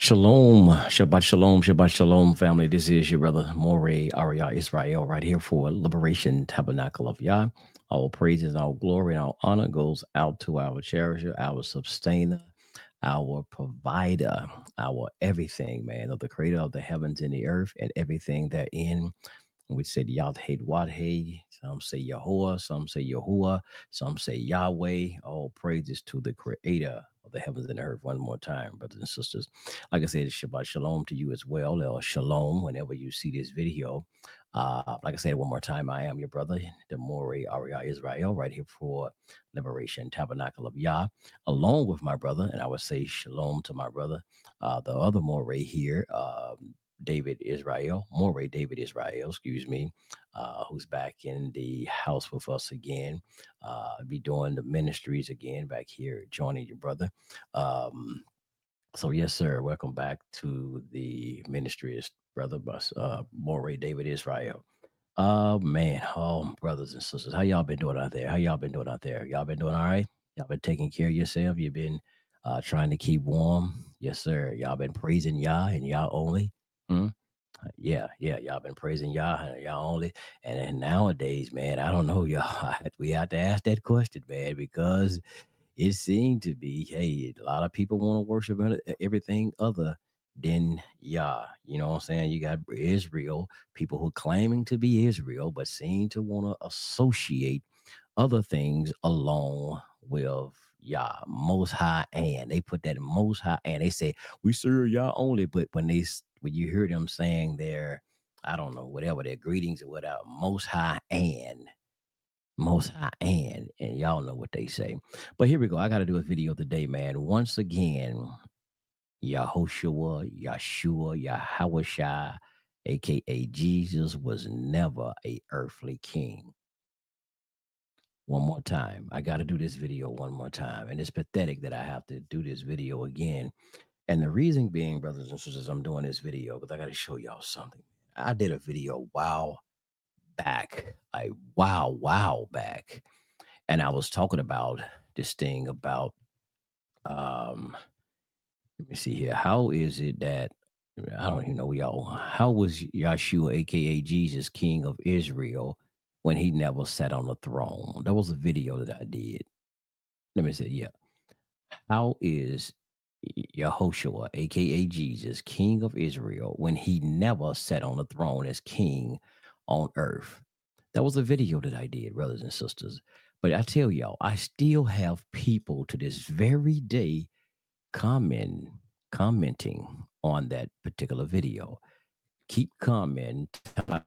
Shalom, Shabbat Shalom, Shabbat Shalom, family. This is your brother Moreh Arya Israel right here for Liberation Tabernacle of Yah. All praises, all glory, and all honor goes out to our cherisher, our sustainer, our provider, our everything, man, of the creator of the heavens and the earth and everything therein. We said Yahweh Wadhe, some say Yahweh, some say Yahuwah, some say Yahweh. All praises to the creator the heavens and earth. One more time, brothers and sisters. Like I said, Shabbat Shalom to you as well, or Shalom whenever you see this video. Uh, like I said one more time, I am your brother, the Moreh Arya Israel, right here for Liberation Tabernacle of Yah, along with my brother, and I would say shalom to my brother, uh, the other Moreh here, um, David Israel, Moreh David Israel, excuse me, uh, who's back in the house with us again, uh, be doing the ministries again back here, joining your brother. Um, so yes, sir. Welcome back to the ministries, brother, bus, uh, Moreh David Israel. Oh man, oh brothers and sisters, how y'all been doing out there? How y'all been doing out there? Y'all been doing all right? Y'all been taking care of yourself? You've been uh, trying to keep warm? Yes, sir. Y'all been praising Yah and Yah only? Hmm? Yeah, yeah, y'all been praising Yah and Yah only. And then nowadays, man, I don't know, y'all. We have to ask that question, man, because it seemed to be, hey, a lot of people want to worship everything other than Yah. You know what I'm saying? You got Israel, people who claiming to be Israel, but seem to want to associate other things along with Yah, Most High, and they put that Most High, and they say we serve Yah only. But when they when you hear them saying their, I don't know, whatever their greetings or whatever, Most High and most High and and y'all know what they say. But here we go. I got to do a video today, man. Once again, Yahoshua, Yeshua, Yahawashai, aka Jesus, was never a earthly king. One more time. I got to do this video one more time. And it's pathetic that I have to do this video again. And the reason being, brothers and sisters, I'm doing this video because I got to show y'all something. I did a video wow back, a wow, wow back. And I was talking about this thing about um let me see here. How is it that I don't even know y'all. How was Yeshua, aka Jesus, King of Israel, when he never sat on the throne? That was a video that I did. Let me say, yeah. How is Yehoshua, aka Jesus, King of Israel, when he never sat on the throne as king on earth. That was a video that I did, brothers and sisters. But I tell y'all, I still have people to this very day comment, commenting on that particular video. Keep commenting.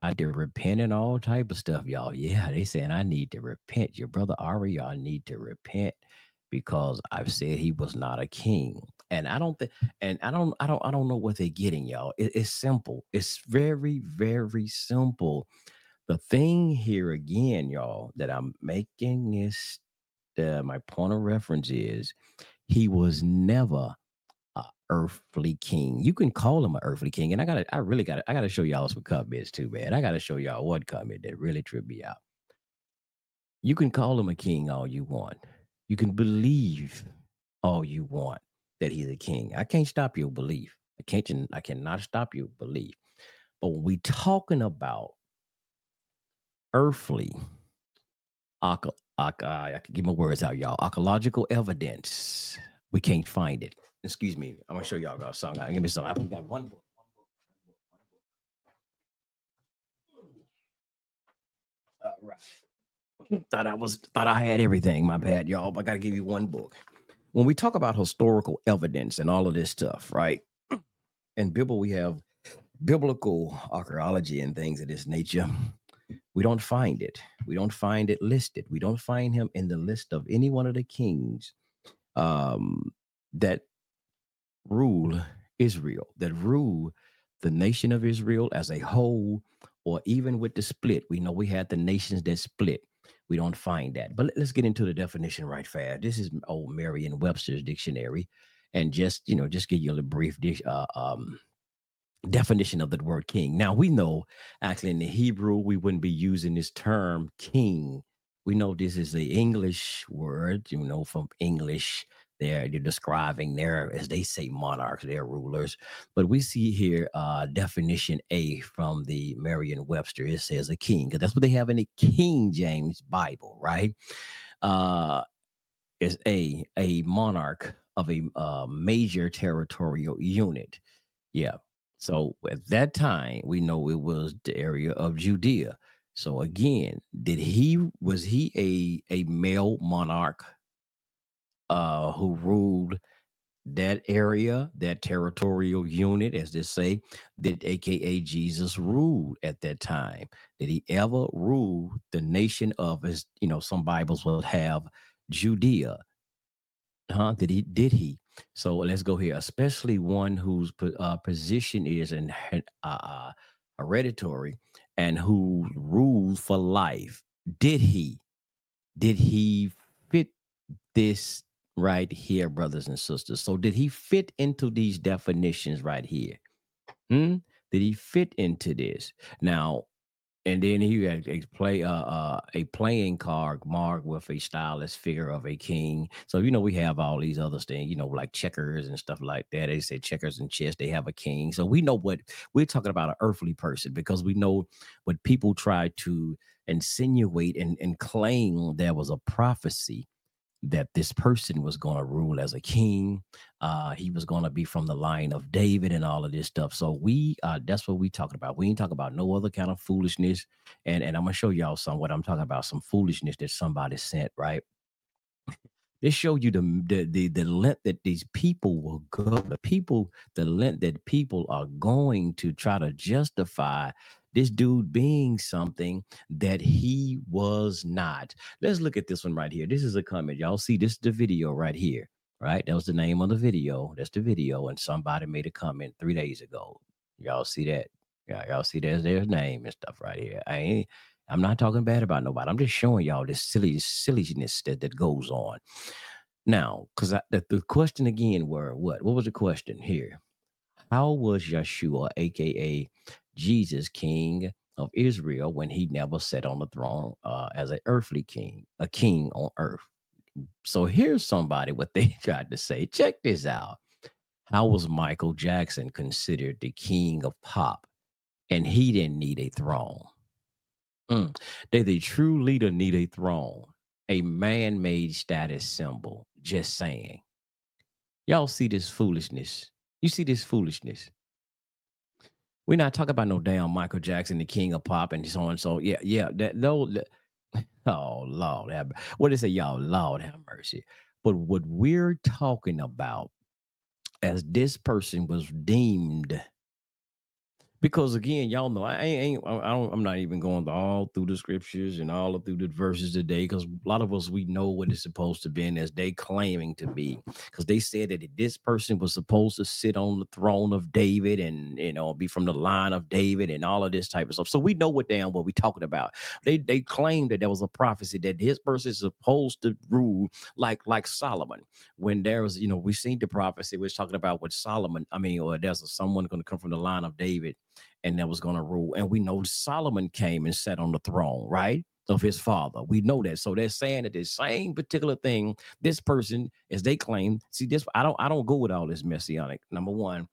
I to repent and all type of stuff, y'all. Yeah, they saying I need to repent. Your brother Ari, I need to repent because I've said he was not a king. And I don't think, and I don't, I don't, I don't know what they're getting, y'all. It, it's simple. It's very, very simple. The thing here again, y'all, that I'm making this, the, my point of reference is, he was never a earthly king. You can call him an earthly king, and I gotta, I really gotta, I gotta show y'all some comments too, man. I gotta show y'all one comment that really tripped me out. You can call him a king all you want. You can believe all you want that he's a king. I can't stop your belief. I can't I cannot stop your belief. But when we talking about earthly I can give my words out, y'all. Archaeological evidence. We can't find it. Excuse me. I'm gonna show y'all got some. Give me some. I've got one book. All right. Thought I was thought I had everything. My bad, y'all. I gotta give you one book when we talk about historical evidence and all of this stuff, right? In Bible, we have biblical archaeology and things of this nature. We don't find it. We don't find it listed. We don't find him in the list of any one of the kings um, that rule Israel, that rule the nation of Israel as a whole, or even with the split. We know we had the nations that split. We don't find that. But let's get into the definition right fast. This is old Merriam Webster's dictionary. And just, you know, just give you a brief uh, um, definition of the word king. Now we know actually in the Hebrew we wouldn't be using this term king. We know this is the English word, you know, from English. They're, they're describing their, as they say, monarchs, their rulers. But we see here uh, definition A from the Merriam-Webster. It says a king, because that's what they have in the King James Bible, right? Uh, is a a monarch of a uh, major territorial unit. Yeah, so at that time, we know it was the area of Judea. So again, did he was he a a male monarch uh who ruled that area, that territorial unit, as they say, that aka Jesus ruled at that time? Did he ever rule the nation of as you know, some Bibles will have Judea? Huh? Did he did he? So let's go here, especially one whose uh, position is in uh, uh, hereditary and who rules for life. Did he? Did he fit this right here, brothers and sisters? So did he fit into these definitions right here? Hmm? Did he fit into this? Now, and then he had a play uh, uh, a playing card marked with a stylus figure of a king. So you know we have all these other things, you know, like checkers and stuff like that. They say checkers and chess. They have a king. So we know what we're talking about an earthly person because we know what people try to insinuate and, and claim there was a prophecy that this person was going to rule as a king. Uh, he was going to be from the line of David and all of this stuff. So we, uh, that's what we talking about. We ain't talking about no other kind of foolishness. And and I'm gonna show y'all some what I'm talking about. Some foolishness that somebody sent, right? This show you the the the, the length that these people will go. The people, the length that people are going to try to justify this dude being something that he was not. Let's look at this one right here. This is a comment. Y'all see this is the video right here, right? That was the name of the video. That's the video. And somebody made a comment three days ago. Y'all see that? Yeah, y'all see there's their name and stuff right here. I ain't I'm not talking bad about nobody. I'm just showing y'all this silly silliness that, that goes on. Now, because the, the question again were what? What was the question here? How was Yeshua, aka Jesus, king of Israel, when he never sat on the throne uh, as an earthly king, a king on earth. So here's somebody what they tried to say. Check this out. How was Michael Jackson considered the king of pop and he didn't need a throne? Mm. Did the true leader need a throne? A man made status symbol. Just saying. Y'all see this foolishness. You see this foolishness. We're not talking about no damn Michael Jackson, the king of pop, and so on. And so yeah, yeah. That no. oh Lord, have, what is it, y'all? Lord have mercy. But what we're talking about, as this person was deemed because again, y'all know I ain't, I don't, I'm not even going all through the scriptures and all through the verses today because a lot of us we know what it's supposed to be and as they claiming to be because they said that this person was supposed to sit on the throne of David and you know be from the line of David and all of this type of stuff. So we know what damn what we talking about. They they claim that there was a prophecy that this person is supposed to rule like like Solomon. When there was you know we seen the prophecy was talking about what Solomon I mean or there's a, someone going to come from the line of David and that was going to rule. And we know Solomon came and sat on the throne, right? Of his father. We know that. So they're saying that the same particular thing, this person, as they claim, see, this I don't I don't go with all this messianic. Number one.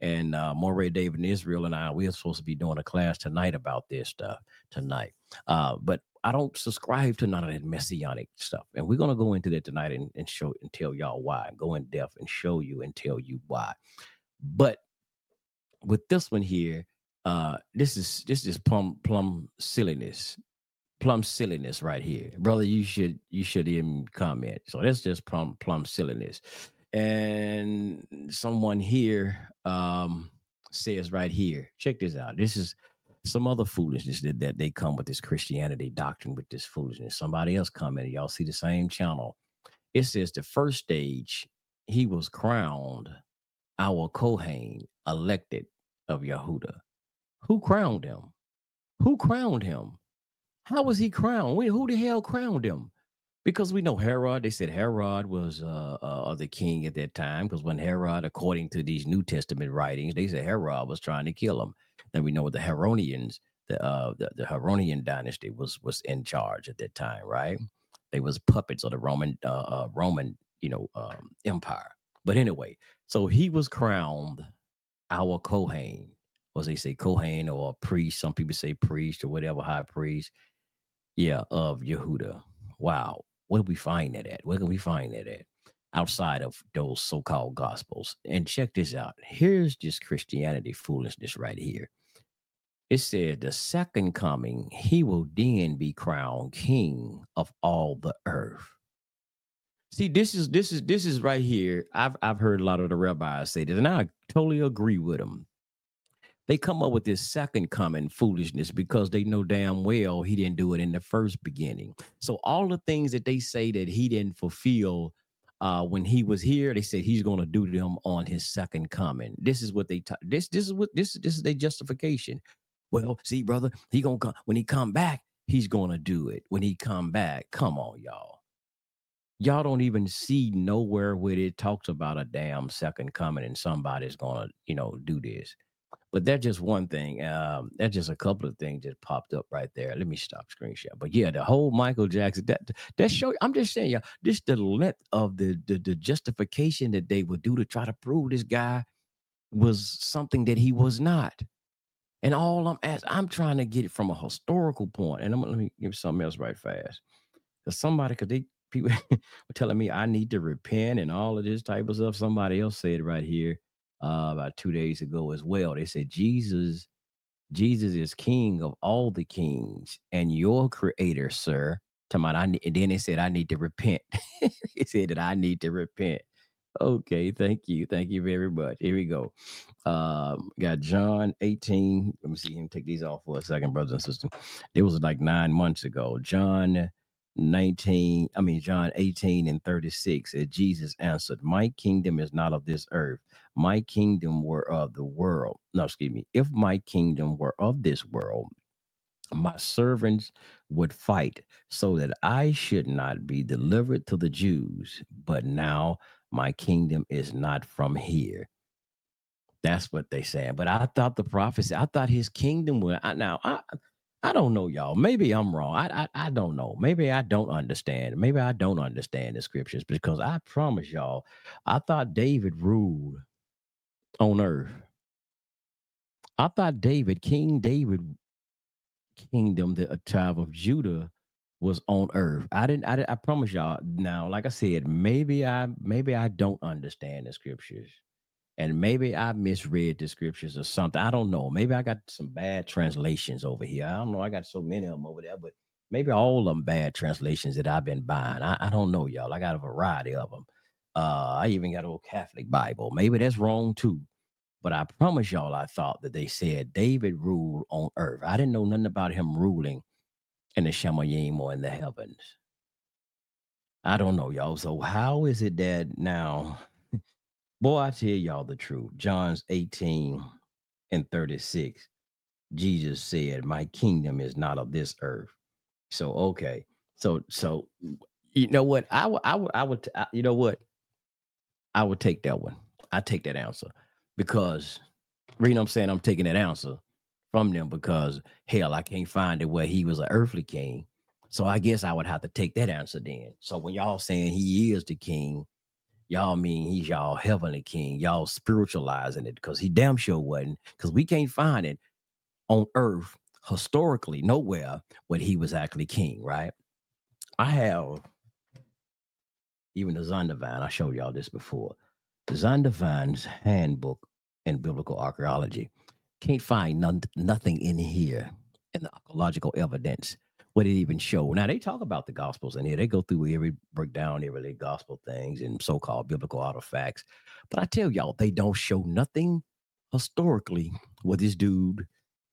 And uh Moreh David and Israel and I, we are supposed to be doing a class tonight about this stuff tonight. Uh, but I don't subscribe to none of that messianic stuff. And we're gonna go into that tonight and, and show and tell y'all why, go in depth and show you and tell you why. But with this one here, uh, this is this is plum plum silliness, plum silliness right here, brother. You should you should even comment. So that's just plum plum silliness. And someone here um says right here, check this out. This is some other foolishness that, that they come with this Christianity doctrine with this foolishness. Somebody else commented, y'all see the same channel. it says the first stage, he was crowned our Kohen elected of Yehuda. Who crowned him? Who crowned him? How was he crowned? Who the hell crowned him? Because we know Herod, they said Herod was uh, uh, the king at that time. Because when Herod, according to these New Testament writings, they said Herod was trying to kill him. Then we know the Herodians, the uh, the, the Herodian dynasty was was in charge at that time, right? They was puppets of the Roman uh, uh Roman, you know, um, empire. But anyway, so he was crowned our Kohen, or they say Kohen or priest. Some people say priest or whatever, high priest. Yeah, of Yehuda. Wow. Where do we find that at? Where can we find that at? Outside of those so-called gospels. And check this out. Here's just Christianity foolishness right here. It said the second coming, he will then be crowned king of all the earth. See, this is this is this is right here. I've I've heard a lot of the rabbis say this, and I totally agree with them they come up with this second coming foolishness because they know damn well he didn't do it in the first beginning. So all the things that they say that he didn't fulfill uh, when he was here, they said he's going to do them on his second coming. This is what they t- this this is what this this is their justification. Well, see, brother, he gonna come when he come back. He's gonna do it when he come back. Come on, y'all. Y'all don't even see nowhere where it talks about a damn second coming and somebody's gonna, you know, do this. But that's just one thing. Um, that's just a couple of things that popped up right there. Let me stop screen share. But yeah, the whole Michael Jackson that that show. I'm just saying, yeah, this the length of the, the the justification that they would do to try to prove this guy was something that he was not. And all I'm as I'm trying to get it from a historical point. And I'm let me give something else right fast. Because somebody, because they people were telling me I need to repent and all of this type of stuff. Somebody else said right here uh, about two days ago as well. They said Jesus, Jesus is King of all the kings and your Creator, sir. To my, I, and then they said I need to repent. he said that I need to repent. Okay, thank you, thank you very much. Here we go. Um, got John 18. Let me see him take these off for a second, brothers and sisters. It was like nine months ago. John 19, I mean, John 18 and 36, and Jesus answered, My kingdom is not of this earth. My kingdom were of the world. No, excuse me. If my kingdom were of this world, my servants would fight so that I should not be delivered to the Jews. But now my kingdom is not from here. That's what they said. But I thought the prophecy, I thought his kingdom would. I, now, I, I don't know, y'all. Maybe I'm wrong. I, I I don't know. Maybe I don't understand. Maybe I don't understand the scriptures because I promise y'all, I thought David ruled on earth. I thought David, King David, kingdom, the uh, tribe of Judah, was on earth. I didn't. I, I promise y'all. Now, like I said, maybe I maybe I don't understand the scriptures and maybe I misread the scriptures or something. I don't know. Maybe I got some bad translations over here. I don't know. I got so many of them over there, but maybe all them bad translations that I've been buying. I, I don't know, y'all. I got a variety of them. Uh, I even got a old Catholic Bible. Maybe that's wrong too. But I promise y'all, I thought that they said David ruled on earth. I didn't know nothing about him ruling in the Shemayim or in the heavens. I don't know, y'all. So how is it that now Boy, I tell y'all the truth. John's 18 and 36. Jesus said, My kingdom is not of this earth. So, okay. So, so you know what? I would, I would, I would, you know what? I would take that one. I take that answer because, you know I'm saying? I'm taking that answer from them because, hell, I can't find it where he was an earthly king. So I guess I would have to take that answer then. So when y'all saying he is the king, y'all mean he's y'all heavenly king. Y'all spiritualizing it because he damn sure wasn't. Because we can't find it on earth historically nowhere when he was actually king, right? I have even the Zondervan. I showed y'all this before. Zondervan's handbook in biblical archaeology can't find none, nothing in here in the archaeological evidence what it even show. Now they talk about the gospels in here. They go through every break down every gospel things and so-called biblical artifacts. But I tell y'all, they don't show nothing historically with this dude,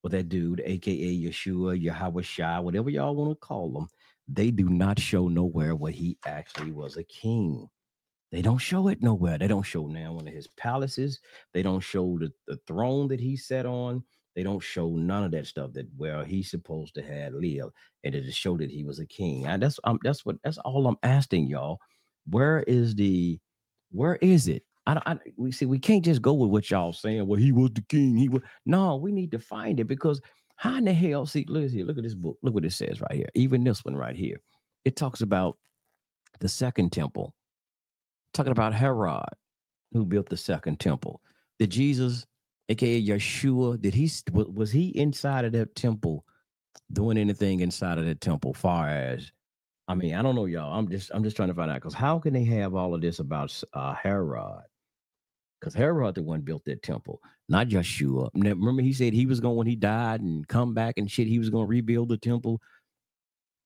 with that dude, aka Yeshua, Yahweh Shai, whatever y'all want to call them. they do not show nowhere where he actually was a king. They don't show it nowhere. They don't show now one of his palaces. They don't show the, the throne that he sat on. They don't show none of that stuff that well he's supposed to have lived, and it just show that he was a king. And that's um, that's what that's all I'm asking y'all. Where is the where is it? I, I we see we can't just go with what y'all saying. Well, he was the king. He was no. We need to find it because how in the hell? See, look here. Look at this book. Look what it says right here. Even this one right here. It talks about the second temple. Talking about Herod, who built the second temple. Did Jesus aka Yeshua, did he was he inside of that temple doing anything inside of that temple? Far as I mean, I don't know, y'all. I'm just I'm just trying to find out because how can they have all of this about uh, Herod? Because Herod the one built that temple, not Yeshua. Remember, he said he was going when he died and come back and shit. He was going to rebuild the temple.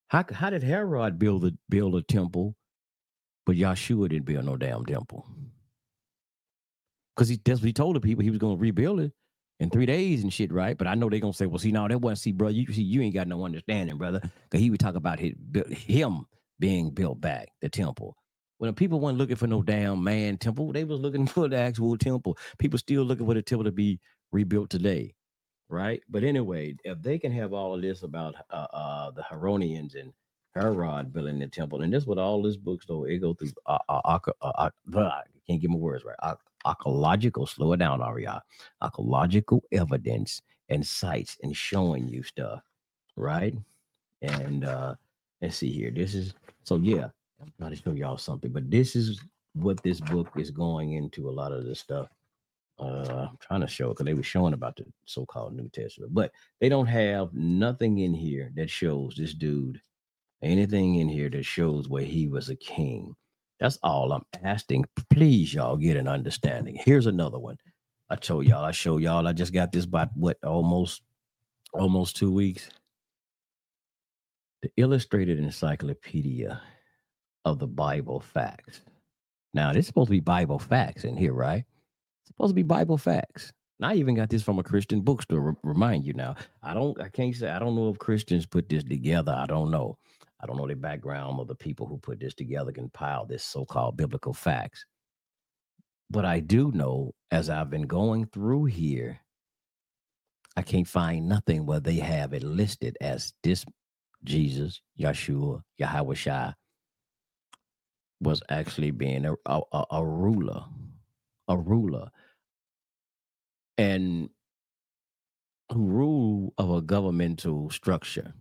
How how did Herod build a build a temple, but Yeshua didn't build no damn temple? Because he that's what he told the people he was going to rebuild it in three days and shit, right? But I know they're gonna say, well, see, now that wasn't see, bro. You see, you ain't got no understanding, brother, because he would talk about his, him being built back, the temple. When the people weren't looking for no damn man temple, they was looking for the actual temple. People still looking for the temple to be rebuilt today, right? But anyway, if they can have all of this about uh, uh, the Herodians and Herod building the temple, and this what all this books though it go through. Uh, uh, uh, uh, uh, I can't get my words right. Archaeological, slow it down, Aria, archaeological evidence and sites and showing you stuff, right? And uh let's see here. This is so yeah, I'm trying to show y'all something, but this is what this book is going into a lot of this stuff. Uh I'm trying to show because they were showing about the so-called New Testament, but they don't have nothing in here that shows this dude anything in here that shows where he was a king that's all I'm asking. Please, y'all get an understanding. Here's another one. I told y'all, I show y'all. I just got this by what almost almost two weeks. The illustrated encyclopedia of the Bible facts. Now, this is supposed to be Bible facts in here, right? It's supposed to be Bible facts. And I even got this from a Christian bookstore. Remind you now. I don't. I can't say. I don't know if Christians put this together. I don't know. I don't know the background of the people who put this together, compiled this so called biblical facts. But I do know as I've been going through here, I can't find nothing where they have it listed as this Jesus, Yeshua, Yahweh Shai was actually being a, a, a ruler, a ruler, and rule of a governmental structure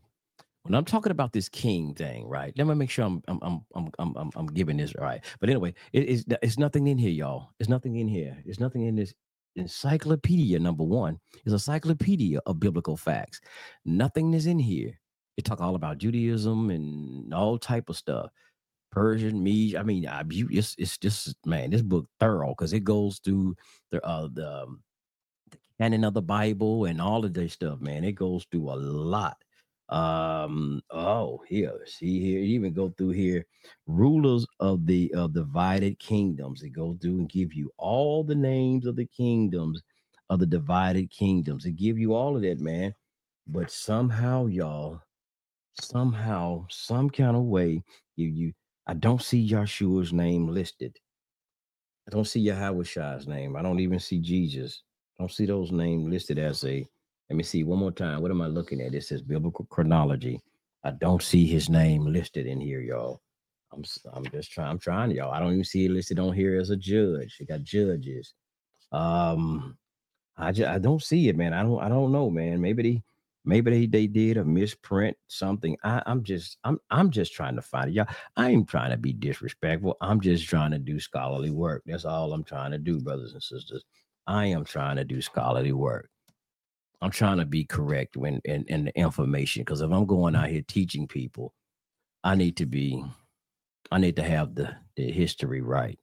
when I'm talking about this king thing, right? Let me make sure I'm I'm I'm I'm I'm, I'm giving this right. But anyway, it is it's nothing in here, y'all. It's nothing in here. It's nothing in this encyclopedia. Number one is encyclopedia of biblical facts. Nothing is in here. It talk all about Judaism and all type of stuff. Persian, me. I mean, I, it's it's just man, this book thorough because it goes through the uh the, um, the canon of the Bible and all of this stuff. Man, it goes through a lot um oh here see here even go through here rulers of the of divided kingdoms it goes through and give you all the names of the kingdoms of the divided kingdoms it give you all of that man but somehow y'all somehow some kind of way you you i don't see yeshua's name listed. I don't see yahweh's name i don't even see jesus I don't see those names listed as a let me see one more time. What am I looking at? It says biblical chronology. I don't see his name listed in here, y'all. I'm I'm just trying. I'm trying, y'all. I don't even see it listed on here as a judge. It got judges. Um, I just I don't see it, man. I don't I don't know, man. Maybe they maybe they, they did a misprint something. I, I'm just I'm I'm just trying to find it. Y'all, I ain't trying to be disrespectful. I'm just trying to do scholarly work. That's all I'm trying to do, brothers and sisters. I am trying to do scholarly work. I'm trying to be correct when in, in the information because if I'm going out here teaching people, I need to be, I need to have the the history right.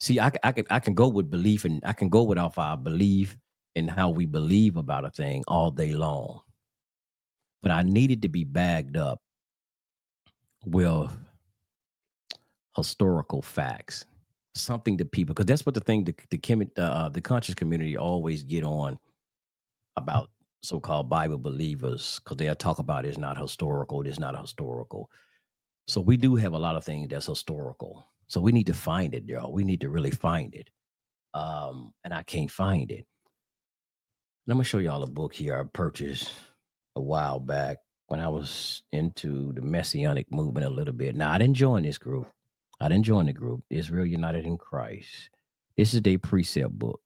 See, I, I can I can go with belief and I can go with off our belief and how we believe about a thing all day long, but I needed to be bagged up with historical facts, something to people because that's what the thing the the, uh, the conscious community always get on about so-called Bible believers because they'll talk about it's not historical, it's not historical. So we do have a lot of things that's historical. So we need to find it, y'all. We need to really find it. Um, and I can't find it. And I'm gonna show y'all a book here I purchased a while back when I was into the messianic movement a little bit. Now I didn't join this group. I didn't join the group, Israel United in Christ. This is their precept book.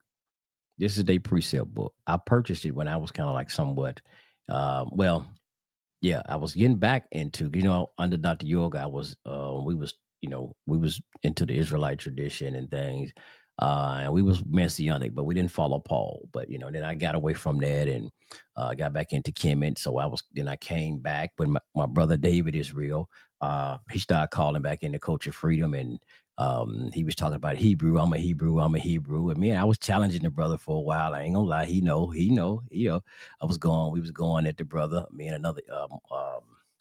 This is their precept book. I purchased it when I was kind of like somewhat, uh, well, yeah, I was getting back into, you know, under Dr. York, I was, uh, we was, you know, we was into the Israelite tradition and things. Uh, and we was messianic, but we didn't follow Paul. But you know, then I got away from that and uh, got back into Kemet. So I was then I came back, but my, my brother David Israel, uh, he started calling back into Culture Freedom, and um, he was talking about Hebrew. I'm a Hebrew. I'm a Hebrew. And man, I was challenging the brother for a while. I ain't gonna lie. He know. He know. You know. I was going. We was going at the brother. Me and another um, um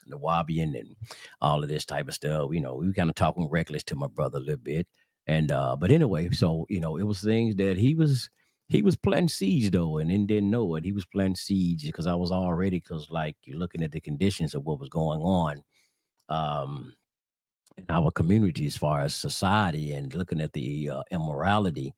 Nuwaubian and all of this type of stuff. You know, we were kind of talking reckless to my brother a little bit. And uh, but anyway, so you know, it was things that he was he was planting seeds though, and then didn't know it. He was planting seeds because I was already because like you're looking at the conditions of what was going on. Um, in our community as far as society and looking at the uh, immorality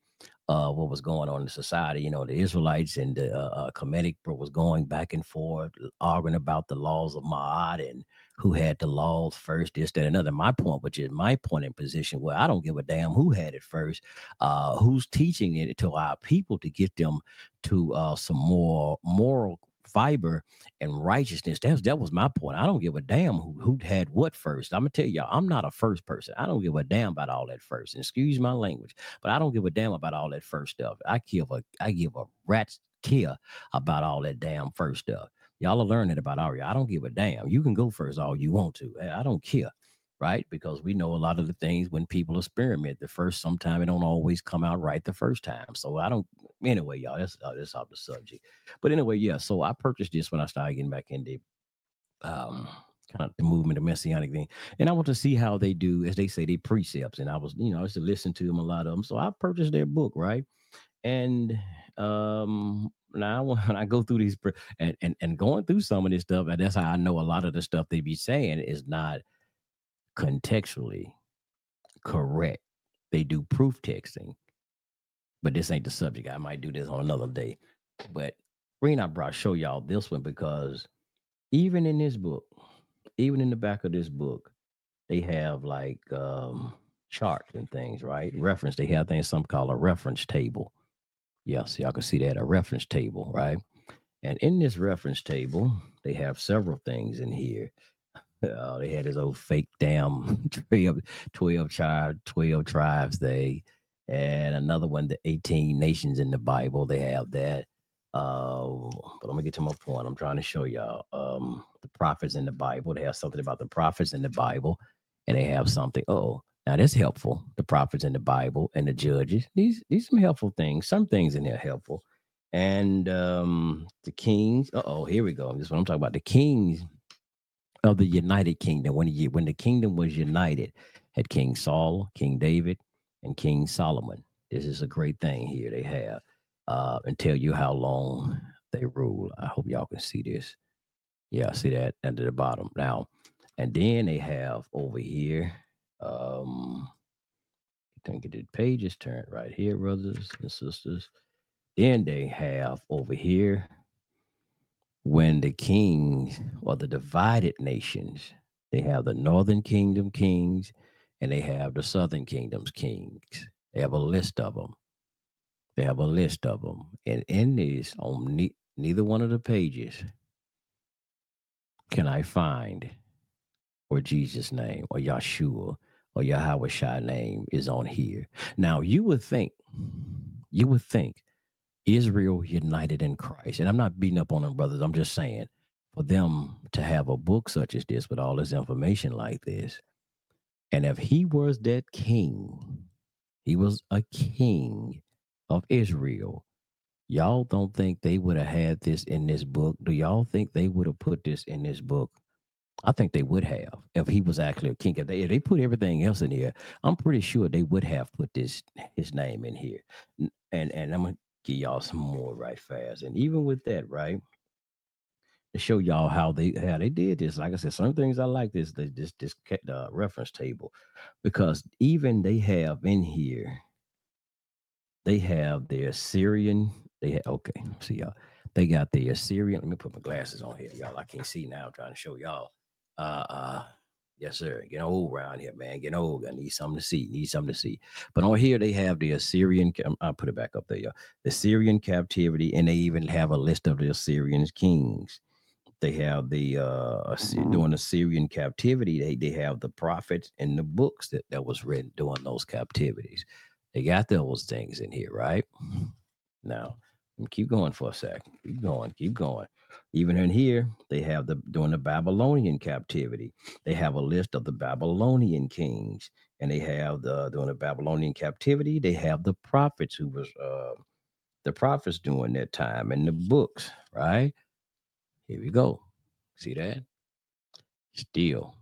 of what was going on in society. You know, the Israelites and the uh, uh, was going back and forth, arguing about the laws of Ma'at and who had the laws first, this, that, another. My point, which is my point in position, where I don't give a damn who had it first, uh, who's teaching it to our people to get them to uh, some more moral fiber and righteousness. That's that was my point. I don't give a damn who, who had what first. I'm gonna tell y'all, I'm not a first person. I don't give a damn about all that first. Excuse my language, but I don't give a damn about all that first stuff. I give a I give a rat's care about all that damn first stuff. Y'all are learning about Aria. I don't give a damn. You can go first all you want to. I don't care right? Because we know a lot of the things when people experiment, the first sometime it don't always come out right the first time. So I don't. Anyway, y'all, that's uh, that's off the subject. But anyway, yeah. So I purchased this when I started getting back into um kind of the movement, the messianic thing, and I want to see how they do, as they say, they precepts. And I was, you know, I used to listen to them a lot of them. So I purchased their book, right? And um now when I go through these and, and and going through some of this stuff, and that's how I know a lot of the stuff they be saying is not contextually correct. They do proof texting, but this ain't the subject. I might do this on another day. But reason I brought show y'all this one because even in this book, even in the back of this book, they have like um charts and things, right? Reference. They have things some call a reference table. Yes, y'all can see that a reference table, right? And in this reference table, they have several things in here. Uh, they had this old fake damn 12, 12 tribe, 12 tribes they and another one, the 18 nations in the Bible. They have that. Uh, but let me get to my point. I'm trying to show y'all um, the prophets in the Bible. They have something about the prophets in the Bible, and they have something. Oh, now that's helpful. The prophets in the Bible and the judges. These these some helpful things. Some things in there helpful. And um, the kings. oh, here we go. This is what I'm talking about. The kings of the United Kingdom when he, when the kingdom was united, had King Saul, King David, and King Solomon. This is a great thing here they have, uh, and tell you how long they rule. I hope y'all can see this. Yeah, I see that under the bottom now, and then they have over here. Um, I think the did pages turned right here, brothers and sisters. Then they have over here when the kings or the divided nations, they have the northern kingdom kings and they have the southern kingdom's kings. They have a list of them. They have a list of them. And in this, on ne- neither one of the pages, can I find or Jesus' name or Yahshua or Yahweh name is on here. Now you would think, you would think Israel united in Christ. And I'm not beating up on them, brothers. I'm just saying for them to have a book such as this with all this information like this. And if he was that king, he was a king of Israel. Y'all don't think they would have had this in this book? Do y'all think they would have put this in this book? I think they would have if he was actually a king. If they, if they put everything else in here, I'm pretty sure they would have put this his name in here. And and I'm gonna give y'all some more right fast. And even with that, right? to show y'all how they how they did this. Like I said, some things I like this this this, this uh, reference table because even they have in here, they have their Assyrian. They have okay. See y'all. They got the Assyrian. Let me put my glasses on here, y'all. I can't see now. I'm trying to show y'all. Uh, uh, yes, sir. Getting old around here, man. Getting old. I need something to see. Need something to see. But on here they have the Assyrian. I'll put it back up there, y'all. The Syrian captivity, and they even have a list of the Assyrian kings they have the uh during the Syrian captivity, they they have the prophets and the books that, that was written during those captivities. They got those things in here, right? Now, keep going for a second. Keep going, keep going. Even in here, they have the during the Babylonian captivity, they have a list of the Babylonian kings, and they have the during the Babylonian captivity, they have the prophets who was uh the prophets during that time and the books, right? Here we go. See that? Still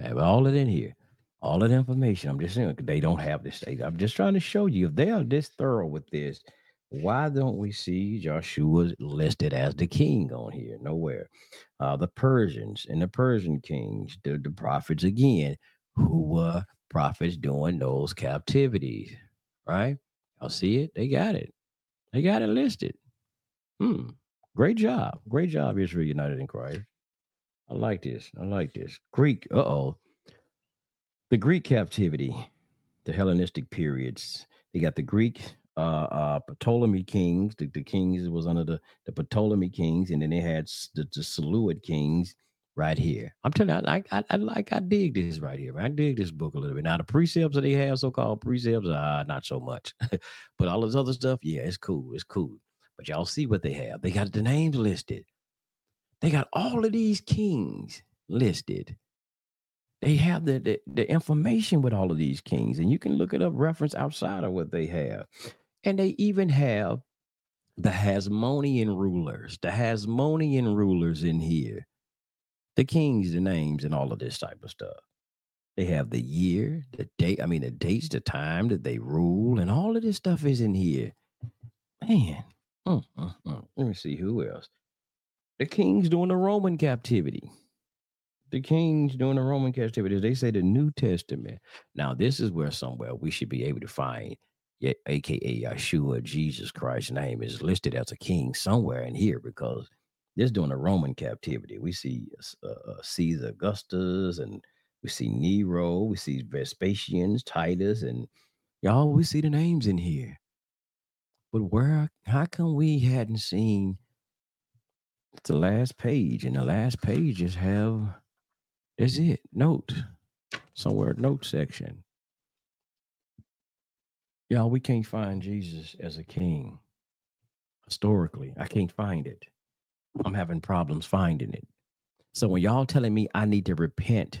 have all it in here. All of the information. I'm just saying they don't have this. I'm just trying to show you if they are this thorough with this, why don't we see Joshua listed as the king on here? Nowhere. Uh, the Persians and the Persian kings, the, the prophets again, who were prophets during those captivities, right? I'll see it. They got it. They got it listed. Hmm. Great job. Great job, Israel United in Christ. I like this. I like this. Greek, uh oh. The Greek captivity, the Hellenistic periods. They got the Greek uh, uh, Ptolemy kings. The, the kings was under the, the Ptolemy kings, and then they had the, the Seleucid kings right here. I'm telling you, I, I, I like I dig this right here. I dig this book a little bit. Now the precepts that they have, so-called precepts, uh, not so much. but all this other stuff, yeah, it's cool. It's cool. But y'all see what they have. They got the names listed. They got all of these kings listed. They have the, the, the information with all of these kings, and you can look it up, reference outside of what they have. And they even have the Hasmonean rulers, the Hasmonean rulers in here, the kings, the names, and all of this type of stuff. They have the year, the date, I mean, the dates, the time that they rule, and all of this stuff is in here. Man, Mm, mm, mm. Let me see who else. The kings during the Roman captivity. The kings during the Roman captivity. They say the New Testament. Now, this is where somewhere we should be able to find, aka Yeshua, Jesus Christ's name is listed as a king somewhere in here because this during the Roman captivity. We see uh, uh, Caesar Augustus and we see Nero, we see Vespasian, Titus, and y'all, we see the names in here. But where, how come we hadn't seen the last page? And the last pages have, that's it, note, somewhere, note section. Y'all, we can't find Jesus as a king historically. I can't find it. I'm having problems finding it. So when y'all telling me I need to repent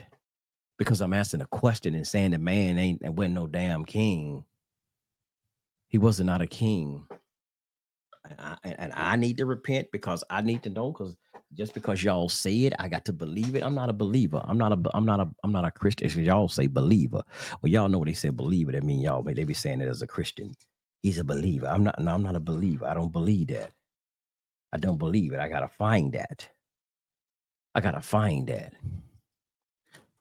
because I'm asking a question and saying the man ain't and wasn't no damn king, he was not a king. I, and I need to repent because I need to know because just because y'all say it, I got to believe it. I'm not a believer. I'm not a I'm not a I'm not a Christian. Y'all say believer. Well, y'all know what they say believer. That mean y'all they be saying it as a Christian. He's a believer. I'm not no, I'm not a believer. I don't believe that. I don't believe it. I gotta find that. I gotta find that.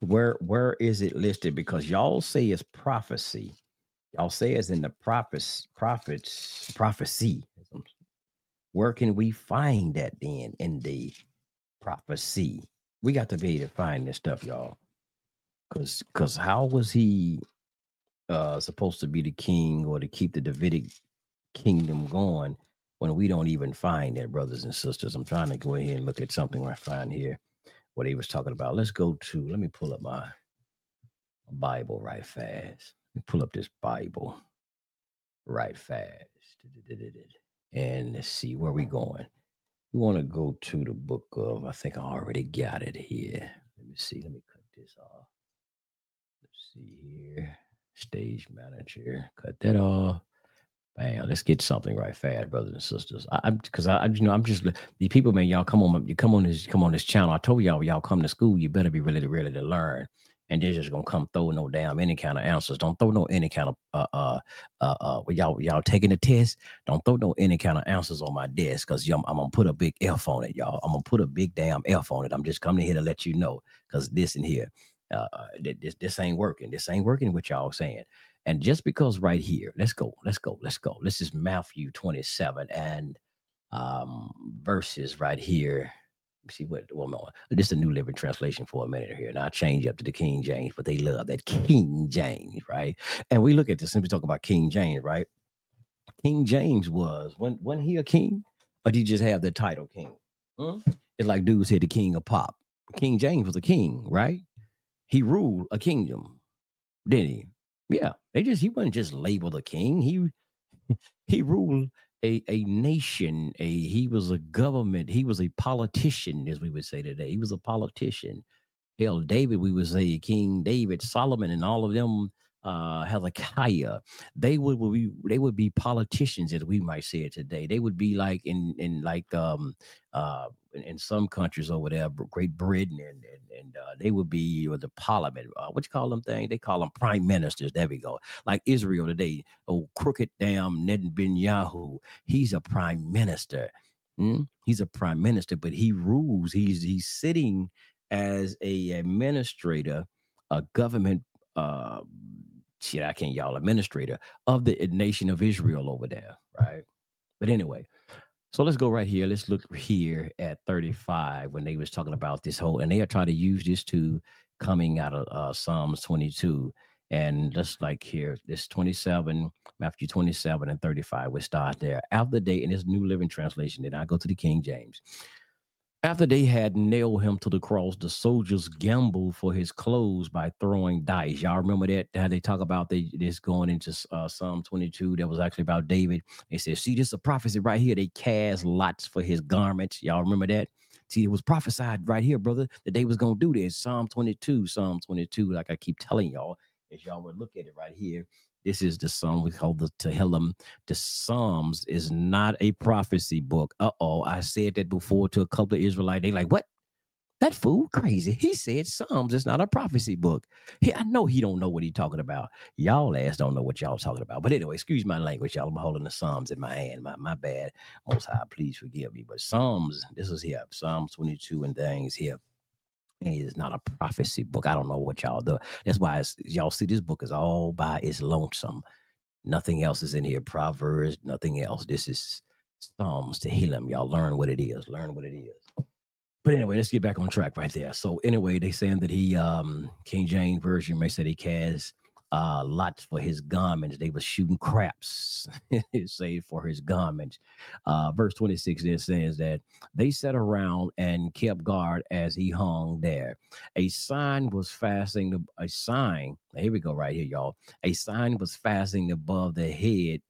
Where where is it listed? Because y'all say it's prophecy. Y'all say it's in the prophets, prophets, prophecy. Where can we find that then in the prophecy? We got to be able to find this stuff, y'all. Cause cause how was he uh supposed to be the king or to keep the Davidic kingdom going when we don't even find that, brothers and sisters? I'm trying to go ahead and look at something I find here. What he was talking about. Let's go to let me pull up my Bible right fast Let me pull up this Bible right fast. And let's see where we going. We want to go to the book of, I think I already got it here. Let me see. Let me cut this off. Let's see here. Stage manager. Cut that off. Bam. Let's get something right fast, brothers and sisters. I, am because I, you know, I'm just the people, man. Y'all come on, you come on this, come on this channel. I told y'all, y'all come to school. You better be ready to ready to learn and they're just gonna come throw no damn any kind of answers. Don't throw no any kind of uh, uh, uh, uh, y'all y'all taking a test, don't throw no any kind of answers on my desk because I'm, I'm gonna put a big F on it, y'all. I'm gonna put a big damn F on it. I'm just coming here to let you know because this and here, uh, uh this this ain't working. This ain't working. What y'all saying? And just because right here, let's go, let's go, let's go. This is Matthew 27 and um verses right here see what well no this is a new living translation for a minute here. And i'll change up to the king james but they love that king james right? And we look at this simply talk about king james right? King james was when when he a king? Or did he just have the title king? Hmm? it's like dude said the king of pop. King james was a king right? He ruled a kingdom didn't he? Yeah they just he wasn't just labeled a king. He he ruled a, a nation, a he was a government, he was a politician, as we would say today. He was a politician. Hell, David, we would say King David, Solomon, and all of them uh Hezekiah, they would, would be they would be politicians as we might say it today. They would be like in in like um uh in, in some countries over there, Great Britain, and and, and uh, they would be or the parliament. Uh, what you call them thing? They call them prime ministers. There we go. Like Israel today. Oh, crooked damn Netanyahu. He's a prime minister. Hmm? He's a prime minister, but he rules. He's he's sitting as a administrator, a government uh shit, I can't y'all administrator of the nation of Israel over there, right? But anyway, so let's go right here. Let's look here at 35 when they was talking about this whole, and they are trying to use this to coming out of uh, Psalms 22. And just like here, this 27, Matthew 27 and 35, we start there. After the day in this New Living Translation, then I go to the King James. After they had nailed him to the cross, the soldiers gambled for his clothes by throwing dice. Y'all remember that? How they talk about they, this going into uh, Psalm 22 that was actually about David. They said, See, this is a prophecy right here. They cast lots for his garments. Y'all remember that? See, it was prophesied right here, brother, that they was going to do this. Psalm 22, Psalm 22, like I keep telling y'all, as y'all would look at it right here. This is the song we call the Tehillim. The Psalms is not a prophecy book. Uh oh, I said that before to a couple of Israelites. They like, what? That fool crazy. He said Psalms is not a prophecy book. He, I know he don't know what he talking about. Y'all ass don't know what y'all talking about. But anyway, excuse my language, y'all. I'm holding the Psalms in my hand. My my bad. Most high, please forgive me. But Psalms, this is here. Psalms 22 and things here. It's not a prophecy book. I don't know what y'all do. That's why y'all see this book is all by its lonesome. Nothing else is in here. Proverbs, nothing else. This is Psalms Tehillim. Y'all learn what it is. Learn what it is. But anyway, let's get back on track right there. So anyway, they saying that he um King James version may say he cast uh, lots for his garments. They were shooting craps, say for his garments. Uh, verse 26 there says that they sat around and kept guard as he hung there. A sign was fastening, a sign, here we go, right here, y'all. A sign was fastening above the head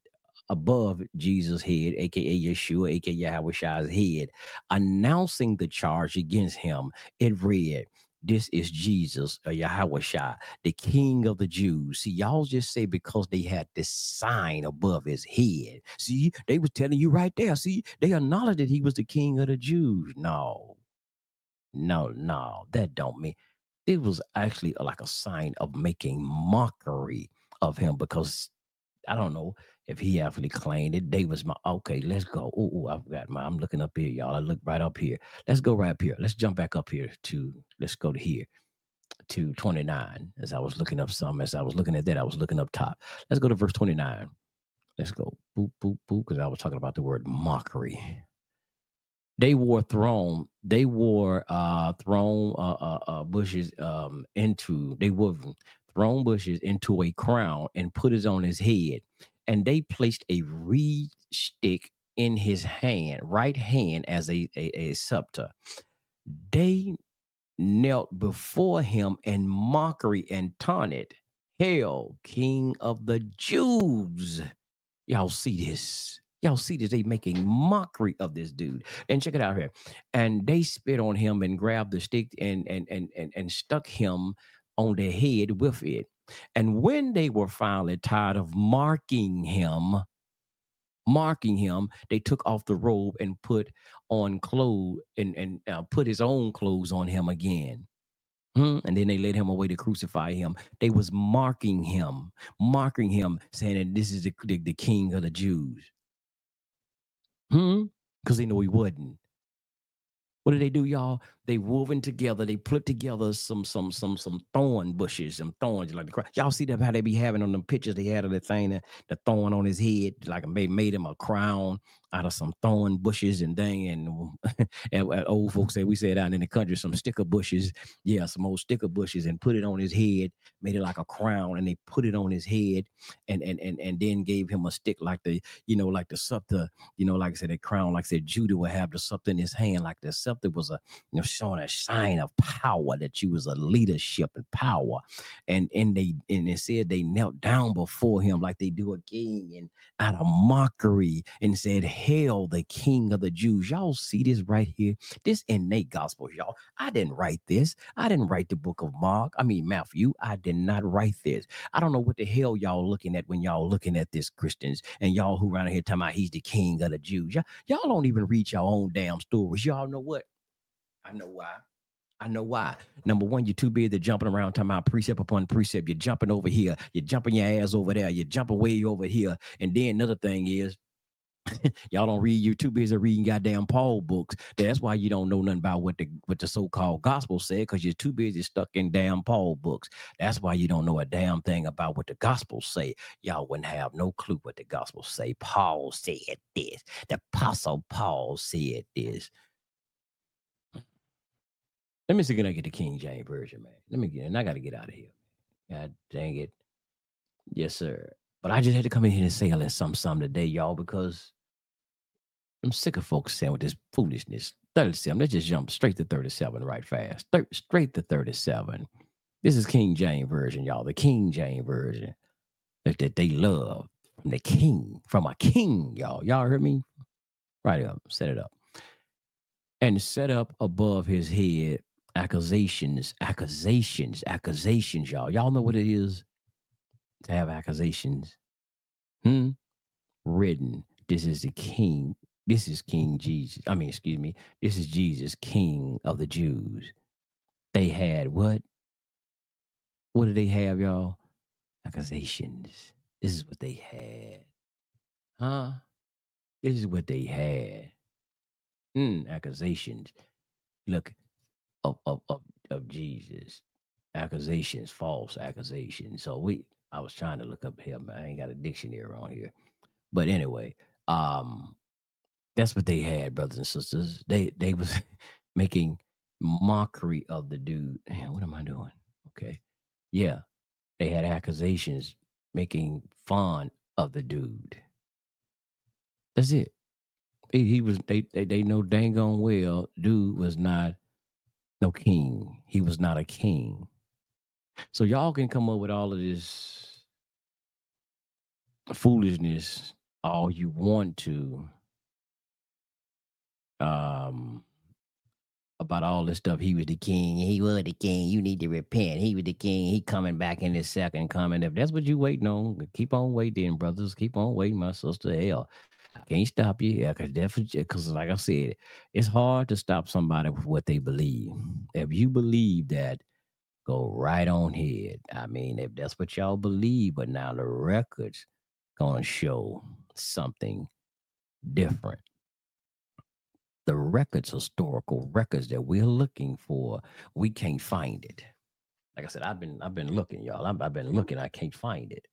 above Jesus' head, aka Yeshua, aka Yahweh's head, announcing the charge against him. It read, this is Jesus or Yahweh Shai, the King of the Jews. See, y'all just say because they had this sign above his head. See, they was telling you right there. See, they acknowledged that he was the King of the Jews. No, no, no, that don't mean it was actually uh, like a sign of making mockery of him because I don't know if he actually claimed it. Was my okay. Let's go. Oh, I've got my. I'm looking up here, y'all. I look right up here. Let's go right up here. Let's jump back up here to. Let's go to here to 29. As I was looking up some, as I was looking at that, I was looking up top. Let's go to verse 29. Let's go. Boop boop boop. Because I was talking about the word mockery. They wore throne. They wore uh throne uh, uh, uh bushes um into. They wore throne bushes into a crown and put it on his head and they placed a reed stick in his hand, right hand, as a, a, a scepter. They knelt before him in mockery and taunted, Hail, King of the Jews. Y'all see this. Y'all see this. They making mockery of this dude. And check it out here. And they spit on him and grabbed the stick and and and and, and stuck him on the head with it. And when they were finally tired of marking him, marking him, they took off the robe and put on clothes and, and uh, put his own clothes on him again. Hmm? And then they led him away to crucify him. They was marking him, marking him, saying that this is the, the, the king of the Jews. Hmm? Because they know he wasn't. What did they do, y'all? They woven together. They put together some some some some thorn bushes, some thorns like the. Y'all see that how they be having on them pictures they had of the thing, the, the thorn on his head, like made made him a crown out of some thorn bushes and thing. And, and, and old folks say we said out in the country some sticker bushes, yeah, some old sticker bushes, and put it on his head, made it like a crown, and they put it on his head, and and and and then gave him a stick like the you know like the scepter, you know, like I said, a crown, like I said, Judah would have the scepter in his hand, like the scepter was a you know showing a sign of power that you was a leadership and power, and and they and they said they knelt down before him like they do a king and out of mockery and said hail the king of the Jews. Y'all see this right here? This innate gospel, y'all. I didn't write this. I didn't write the book of Mark. I mean, Matthew. I did not write this. I don't know what the hell y'all looking at when y'all looking at this, Christians, and y'all who around here talking about he's the king of the Jews. Y'all, y'all don't even read your own damn stories. Y'all know what? I know why. I know why. Number one, you're too busy jumping around talking about precept upon precept. You're jumping over here. You're jumping your ass over there. You're jumping way over here. And then another thing is y'all don't read. You're too busy reading goddamn Paul books. That's why you don't know nothing about what the what the so-called gospel said, because you're too busy stuck in damn Paul books. That's why you don't know a damn thing about what the gospel say. Y'all wouldn't have no clue what the gospel say. Paul said this. The apostle Paul said this. Let me see can I get the King James version, man. Let me get and I gotta get out of here. God dang it. Yes, sir. But I just had to come in here and say a something, something today, y'all, because I'm sick of folks saying with this foolishness. 37. Let's just jump straight to 37 right fast. Thir- straight to 37. This is King James Version, y'all. The King James Version that, that they love from the king, from a king, y'all. Y'all heard me? Right up. Set it up. And set up above his head accusations, accusations, accusations, y'all. Y'all know what it is to have accusations. Hmm. Written. This is the king this is King Jesus. I mean, excuse me. This is Jesus, King of the Jews. They had what? What did they have, y'all? Accusations. This is what they had. Huh? This is what they had. Hmm, accusations. Look, of, of, of, of Jesus. Accusations, false accusations. So we I was trying to look up here, I ain't got a dictionary on here. But anyway, um, that's what they had, brothers and sisters. They they was making mockery of the dude. Man, what am I doing? Okay. Yeah. They had accusations making fun of the dude. That's it. He, he was they, they they know dang on well dude was not no king. He was not a king. So y'all can come up with all of this foolishness all you want to um about all this stuff. He was the king. He was the king. You need to repent. He was the king. He coming back in his second coming. If that's what you waiting on, keep on waiting, brothers. Keep on waiting, my sister. Hell, I can't stop you. Yeah, cause definitely, cause like I said, it's hard to stop somebody with what they believe. If you believe that, go right on ahead. I mean, if that's what y'all believe, but now the records gonna show something different the records, historical records that we're looking for, we can't find it. Like I said, I've been I've been looking, y'all. I've, I've been looking. I can't find it.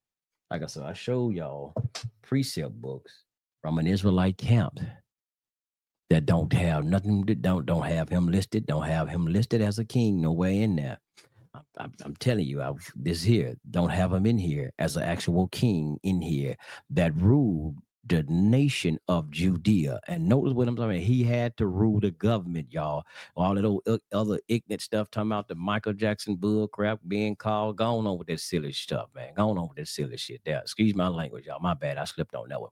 Like I said, I show y'all precept books from an Israelite camp that don't have nothing. Don't don't have him listed. Don't have him listed as a king. Nowhere in there. I'm, I'm, telling you, I, this here don't have him in here as an actual king in here that ruled the nation of Judea. And notice what I'm about. He had to rule the government, y'all. All that old uh, other ignorant stuff talking about the Michael Jackson bull crap being called. Going on with that silly stuff, man. Going on with that silly shit there. Excuse my language, y'all. My bad. I slipped on that one.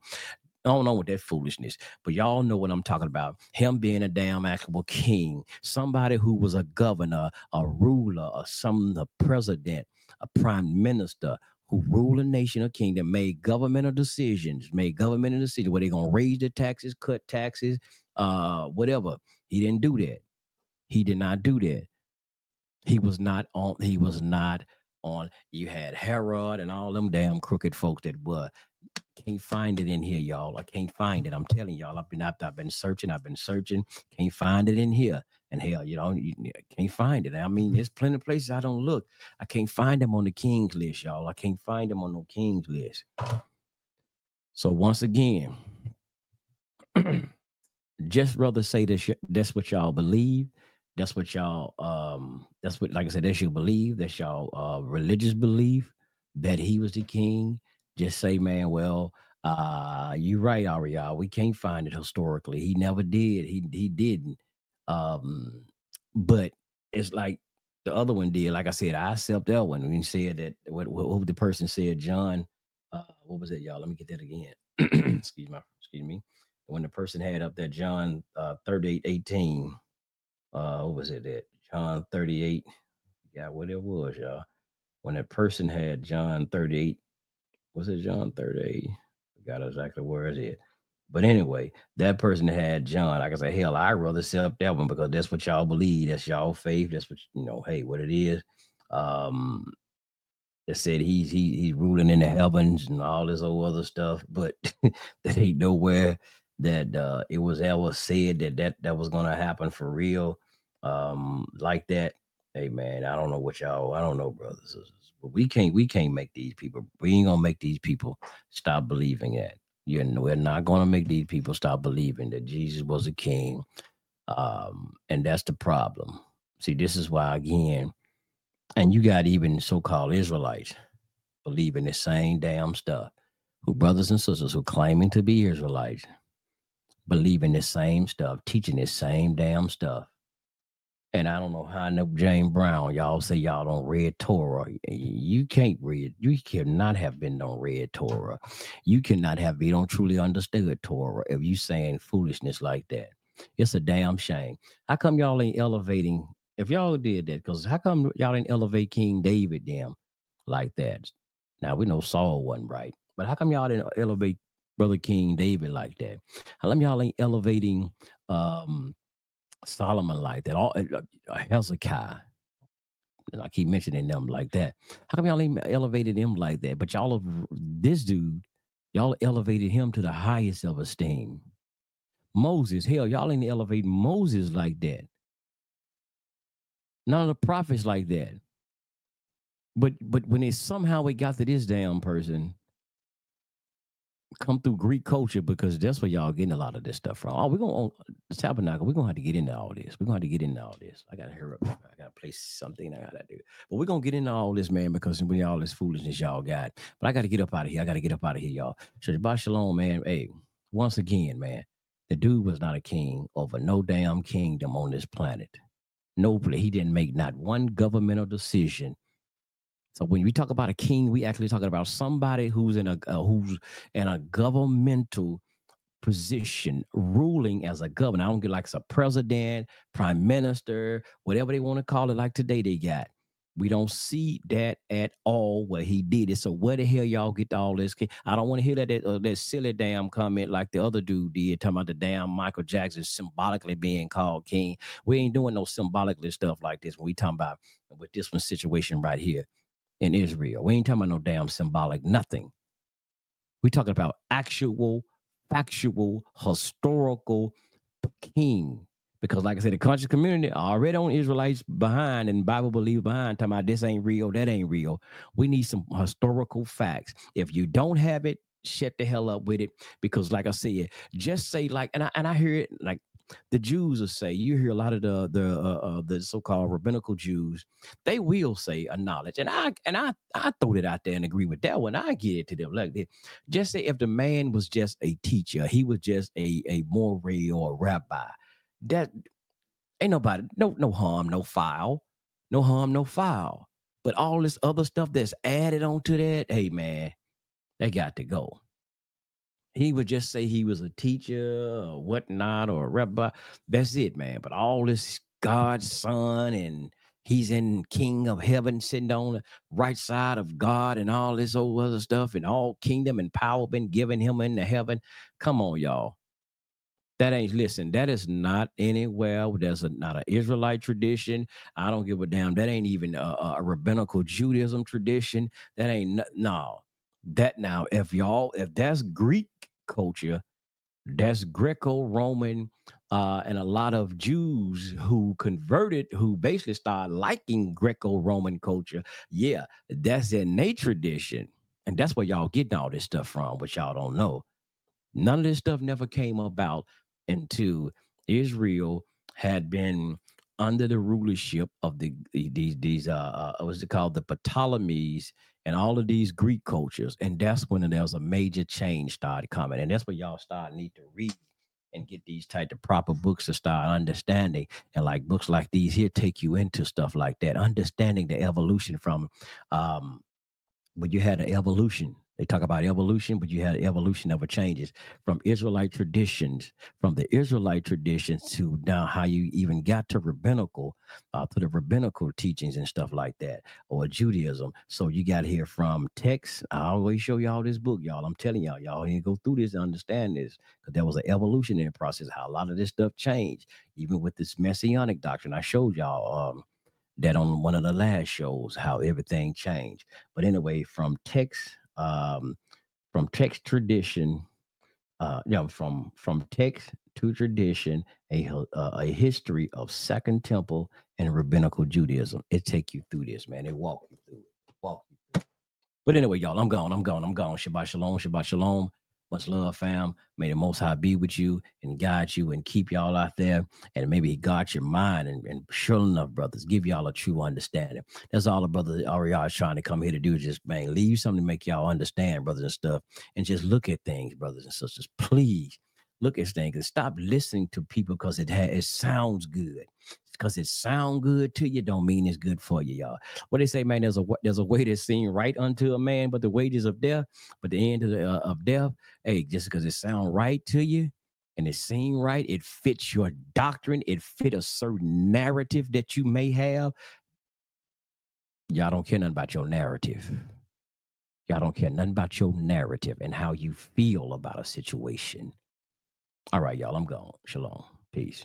I don't know with that foolishness, but y'all know what I'm talking about. Him being a damn actual king, somebody who was a governor, a ruler, or some the president, a prime minister, who rule a nation or kingdom made governmental decisions, made governmental decisions where they're gonna raise the taxes, cut taxes, uh, whatever. He didn't do that. He did not do that. He was not on, he was not on. You had Herod and all them damn crooked folks that were can't find it in here, y'all. I can't find it. I'm telling y'all, I've been I've, I've been searching, I've been searching, can't find it in here. And hell, you know, you, can't find it. I mean, there's plenty of places I don't look. I can't find them on the King's list, y'all. I can't find them on no King's list. So once again, just rather say that that's what y'all believe. That's what y'all um that's what like I said, that's your believe, that's y'all uh religious belief that he was the king. Just say, man, well, uh you're right, Ariel. We can't find it historically. He never did. He he didn't. Um, but it's like the other one did. Like I said, I accept that one. When you said that what, what the person said, John, uh, what was it, y'all? Let me get that again. excuse me, excuse me. When the person had up that John uh 38, 18, uh, what was it that John 38? Yeah, what it was, y'all. When that person had John 38, was it John 38? Got exactly where is it? But anyway, that person had John. I say, hell, I'd rather accept that one because that's what y'all believe. That's y'all faith. That's what you know. Hey, what it is. Um, that said he's he, he's ruling in the heavens and all this old other stuff, but that ain't nowhere that uh, it was ever said that that that was gonna happen for real, um, like that. Hey man, I don't know what y'all. I don't know, brothers. But we can't we can't make these people. We ain't gonna make these people stop believing that. You know, we're not gonna make these people stop believing that Jesus was a king, um, and that's the problem. See, this is why again and you got even so-called Israelites believing the same damn stuff. Who brothers and sisters who claiming to be Israelites, believing the same stuff, teaching the same damn stuff. And I don't know how I know James Brown. Y'all say y'all don't read Torah. You can't read. You cannot have been on read Torah. You cannot have. You don't truly understood Torah if you saying foolishness like that. It's a damn shame. How come y'all ain't elevating if y'all did that, because how come y'all didn't elevate King David them like that? Now we know Saul wasn't right, but how come y'all didn't elevate Brother King David like that? How come y'all ain't elevating um Solomon like that? All uh, uh Hezekiah. I keep mentioning them like that. How come y'all ain't elevated him like that? But y'all have this dude, y'all elevated him to the highest of esteem. Moses, hell, y'all ain't elevating Moses like that. None of the prophets like that. But but when it somehow we got to this damn person, come through Greek culture because that's where y'all getting a lot of this stuff from. Oh, we're gonna oh, the tabernacle. We're gonna have to get into all this. We're gonna have to get into all this. I gotta hurry up. I gotta place something I gotta do. But we're gonna get into all this, man, because we all this foolishness y'all got. But I gotta get up out of here. I gotta get up out of here, y'all. So Shabbat Shalom, man. Hey, once again, man, the dude was not a king over no damn kingdom on this planet nobly. He didn't make not one governmental decision. So when we talk about a king, we actually talking about somebody who's in a uh, who's in a governmental position, ruling as a governor. I don't get like a president, prime minister, whatever they want to call it. Like today, they got. We don't see that at all where he did it. So where the hell y'all get all this? I don't want to hear that that, uh, that silly damn comment like the other dude did, talking about the damn Michael Jackson symbolically being called king. We ain't doing no symbolically stuff like this when we talking about with this one situation right here in Israel. We ain't talking about no damn symbolic nothing. We talking about actual, factual, historical king because, like I said, the conscious community already on Israelites behind and Bible believers behind, talking about this ain't real, that ain't real. We need some historical facts. If you don't have it, shut the hell up with it. Because, like I said, just say like, and I and I hear it like the Jews will say. You hear a lot of the the uh, uh, the so-called rabbinical Jews. They will say a knowledge, and I and I I throw it out there and agree with that one. I get it to them like. Just say if the man was just a teacher, he was just a a Moreh or a rabbi that ain't nobody, no, no harm, no foul, no harm, no foul. But all this other stuff that's added onto that, hey man, they got to go. He would just say he was a teacher or whatnot or a rabbi. That's it, man. But all this God's son and he's in king of heaven sitting on the right side of god and all this old other stuff and all kingdom and power been given him in the heaven come on y'all That ain't listen. That is not anywhere. There's a, not an Israelite tradition. I don't give a damn. That ain't even a, a rabbinical Judaism tradition. That ain't no. That now, if y'all, if that's Greek culture, that's Greco-Roman, uh, and a lot of Jews who converted, who basically started liking Greco-Roman culture. Yeah, that's in their tradition, and that's where y'all getting all this stuff from, which y'all don't know. None of this stuff never came about until Israel had been under the rulership of the these these uh, uh what's it called the Ptolemies and all of these Greek cultures, and that's when there was a major change started coming, and that's when y'all start need to read and get these type of proper books to start understanding, and like books like these here take you into stuff like that, understanding the evolution from um when you had an evolution they talk about evolution, but you had evolution never changes from Israelite traditions, from the Israelite traditions to now how you even got to rabbinical, uh, to the rabbinical teachings and stuff like that, or Judaism. So you got here from text. I always show y'all this book, y'all. I'm telling y'all, y'all need to go through this and understand this because there was an evolutionary process, how a lot of this stuff changed, even with this messianic doctrine. I showed y'all. Um, that on one of the last shows how everything changed but anyway from text um, from text tradition, uh, you know, from from text to tradition, a uh, a history of Second Temple and rabbinical Judaism. It take you through this, man. It walk you through it. Walk you through. But anyway, y'all, I'm gone. I'm gone. I'm gone. Shabbat shalom. Shabbat shalom. Much love, fam. May the Most High be with you and guide you and keep y'all out there. And maybe He guards your mind. And, and sure enough, brothers, give y'all a true understanding. That's all the brother Ariel is trying to come here to do. Just, man, leave something to make y'all understand, brothers and stuff. And just look at things, brothers and sisters. Please look at things and stop listening to people because it, ha- it sounds good because it sound good to you don't mean it's good for you, y'all. What they say, man, there's a there's a way that seem right unto a man, but the wages of death, but the end of the uh, of death, hey, just because it sound right to you and it seem right, it fits your doctrine, it fit a certain narrative that you may have. Y'all don't care nothing about your narrative. Y'all don't care nothing about your narrative and how you feel about a situation. All right, y'all, I'm gone. Shalom. Peace.